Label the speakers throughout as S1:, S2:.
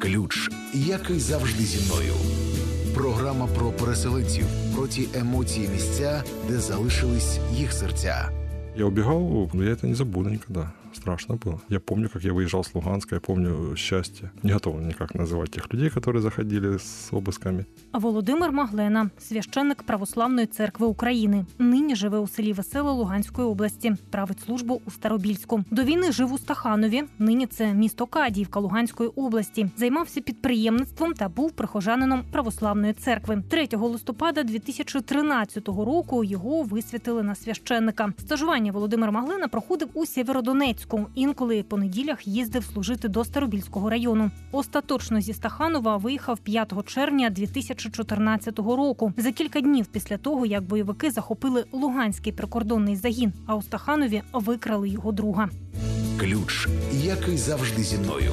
S1: Ключ, який завжди зі мною. Програма про переселенців, про ті емоції місця, де залишились їх серця.
S2: Я убегал, но я это не забуду никогда. Страшно было. Я помню, как я выезжал с Луганска, я помню счастье. Не готов никак называть тех людей, которые заходили с обысками.
S3: Володимир Маглена, священник Православної церкви України. Нині живе у селі Весело Луганської області. Править службу у Старобільську. До війни жив у Стаханові. Нині це місто Кадіївка Луганської області. Займався підприємництвом та був прихожанином Православної церкви. 3 листопада 2013 року його висвятили на священника. Стажування Володимир Маглина проходив у Сєвєродонецьку. Інколи по неділях їздив служити до Старобільського району. Остаточно зі Стаханова виїхав 5 червня 2014 року. За кілька днів після того, як бойовики захопили Луганський прикордонний загін, а у Стаханові викрали його друга.
S1: Ключ, який завжди зі мною.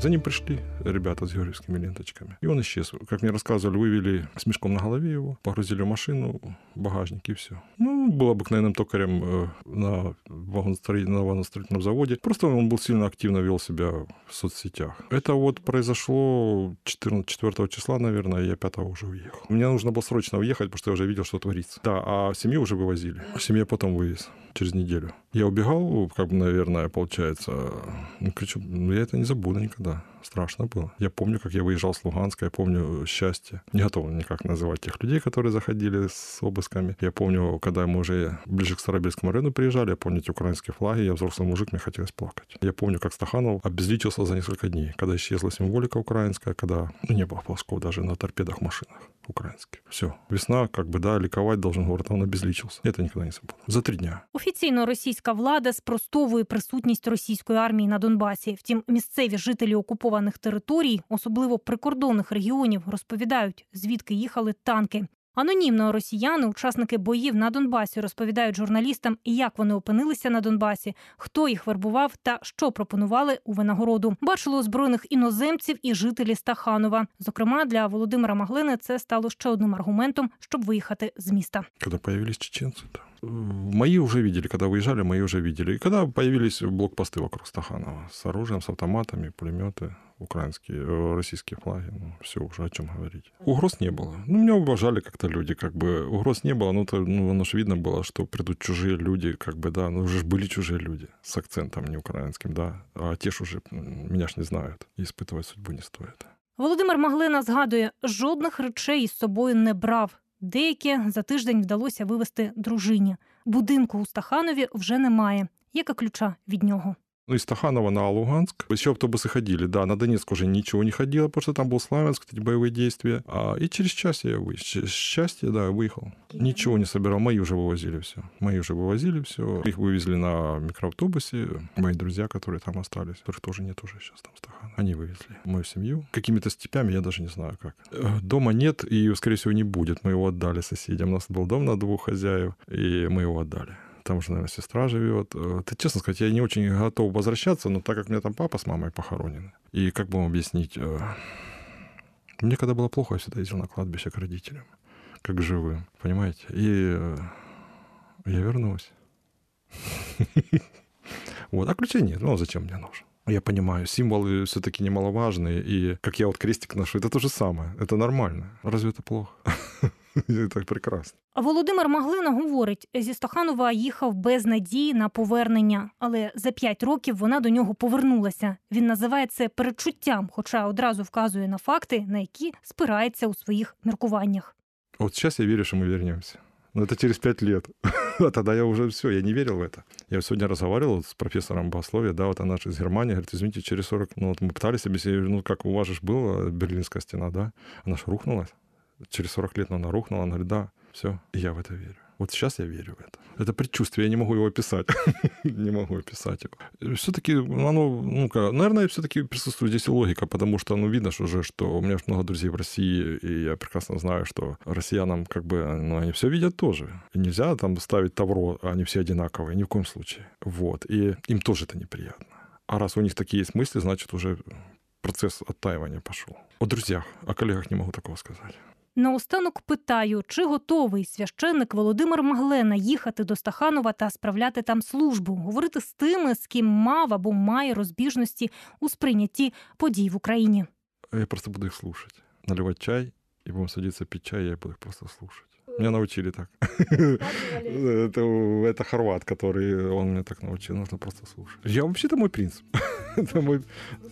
S2: За ним пришли ребята с георгиевскими ленточками. И он исчез. Как мне рассказывали, вывели с мешком на голове его, погрузили в машину, багажник и все. Ну, был обыкновенным токарем э, на, вагонострои- на вагоностроительном заводе. Просто он был сильно активно вел себя в соцсетях. Это вот произошло 14, 4 числа, наверное, я 5 уже уехал. Мне нужно было срочно уехать, потому что я уже видел, что творится. Да, а семью уже вывозили. Семья потом вывез через неделю. Я убегал, как бы, наверное, получается, ну, кричу, ну, я это не забуду никогда. Страшно было. Я помню, как я выезжал с Луганска, я помню счастье. Не готов никак называть тех людей, которые заходили с обысками. Я помню, когда мы уже ближе к Старобельскому району приезжали, я помню эти украинские флаги, я взрослый мужик, мне хотелось плакать. Я помню, как Стаханов обезличился за несколько дней, когда исчезла символика украинская, когда ну, не было полосков даже на торпедах машинах украинских. Все. Весна, как бы, да, ликовать должен город, а он обезличился. Это никогда не забуду. За три дня.
S3: Офіційно російська влада спростовує присутність російської армії на Донбасі. Втім, місцеві жителі окупованих територій, особливо прикордонних регіонів, розповідають, звідки їхали танки. Анонімно росіяни, учасники боїв на Донбасі, розповідають журналістам, як вони опинилися на Донбасі, хто їх вербував та що пропонували у винагороду. Бачили озброєних іноземців і жителі Стаханова. Зокрема, для Володимира Маглини це стало ще одним аргументом, щоб виїхати з міста.
S2: Когда появились чеченцы, да. Э, Мои уже видели, когда выезжали, мои уже видели. И когда появились блокпосты вокруг Стаханова с оружием, с автоматами, пулеметы, украинские, э, российские флаги, ну, все уже о чем говорить. Угроз не было. Ну, меня уважали как-то люди, как бы угроз не было, ну, то, ну, оно же видно было, что придут чужие люди, как бы, да, ну, уже ж были чужие люди с акцентом не украинским, да, а те ж уже м, меня ж не знают, и испытывать судьбу не стоит.
S3: Володимир Маглина згадує, жодних речей із собою не брав. Деякі за тиждень вдалося вивезти дружині. Будинку у Стаханові вже немає, як і ключа від нього.
S2: Ну, из Стаханова на Луганск. Еще автобусы ходили. Да, на Донецк уже ничего не ходило, потому что там был Славянск, эти боевые действия. А, и через час я выехал. Счастье, да, выехал. Ничего не собирал. Мои уже вывозили все. Мои уже вывозили все. Их вывезли на микроавтобусе. Мои друзья, которые там остались, которых тоже нет уже сейчас там в Стаханове. Они вывезли мою семью. Какими-то степями, я даже не знаю как. Э, Дома нет и, скорее всего, не будет. Мы его отдали соседям. У нас был дом на двух хозяев, и мы его отдали там уже, наверное, сестра живет. Э, Ты, честно сказать, я не очень готов возвращаться, но так как у меня там папа с мамой похоронены. И как бы вам объяснить, э, мне когда было плохо, я всегда ездил на кладбище к родителям, как живым, понимаете? И э, я вернусь. Вот, а ключей нет, ну а зачем мне нужен? Я понимаю, символы все-таки немаловажные, и как я вот крестик ношу, это то же самое, это нормально. Разве это плохо? Это прекрасно.
S3: А Володимир Маглина говорить, зі Стаханова їхав без надії на повернення, але за п'ять років вона до нього повернулася. Він називає це перечуттям, хоча одразу вказує на факти, на які спирається у своїх міркуваннях.
S2: Вот сейчас я верю, что мы вернемся. Но это через пять лет. А тогда я уже все, я не верил в это. Я сегодня разговаривал с профессором богословия, да, вот она же из Германии, говорит, извините, через 40, ну вот мы пытались объяснить, ну как у вас же ж была Берлинская стена, да, она же рухнулась. Через 40 лет она рухнула, она говорит, да, все, я в это верю. Вот сейчас я верю в это. Это предчувствие, я не могу его описать. не могу описать его. Все-таки оно, ну, ка- наверное, все-таки присутствует здесь логика, потому что, ну, видно ж уже, что у меня ж много друзей в России, и я прекрасно знаю, что россиянам, как бы, ну, они все видят тоже. И нельзя там ставить тавро, они все одинаковые, ни в коем случае. Вот. И им тоже это неприятно. А раз у них такие есть мысли, значит, уже процесс оттаивания пошел. О друзьях, о коллегах не могу такого сказать.
S3: Наостанок питаю, чи готовий священник Володимир Маглена їхати до Стаханова та справляти там службу, говорити з тими, з ким мав або має розбіжності у сприйнятті подій в Україні.
S2: Я просто буду их слушать. Наливать чай, и будем садиться пить чай, я буду их просто слушать. Меня научили так. Это, это хорват, который он меня так научил. Нужно просто слушать. Я вообще-то мой принцип. Это мой...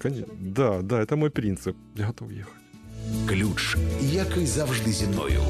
S2: Конечно. Да, да, это мой принцип. Я готов ехать.
S1: Ключ, який завжди зі мною.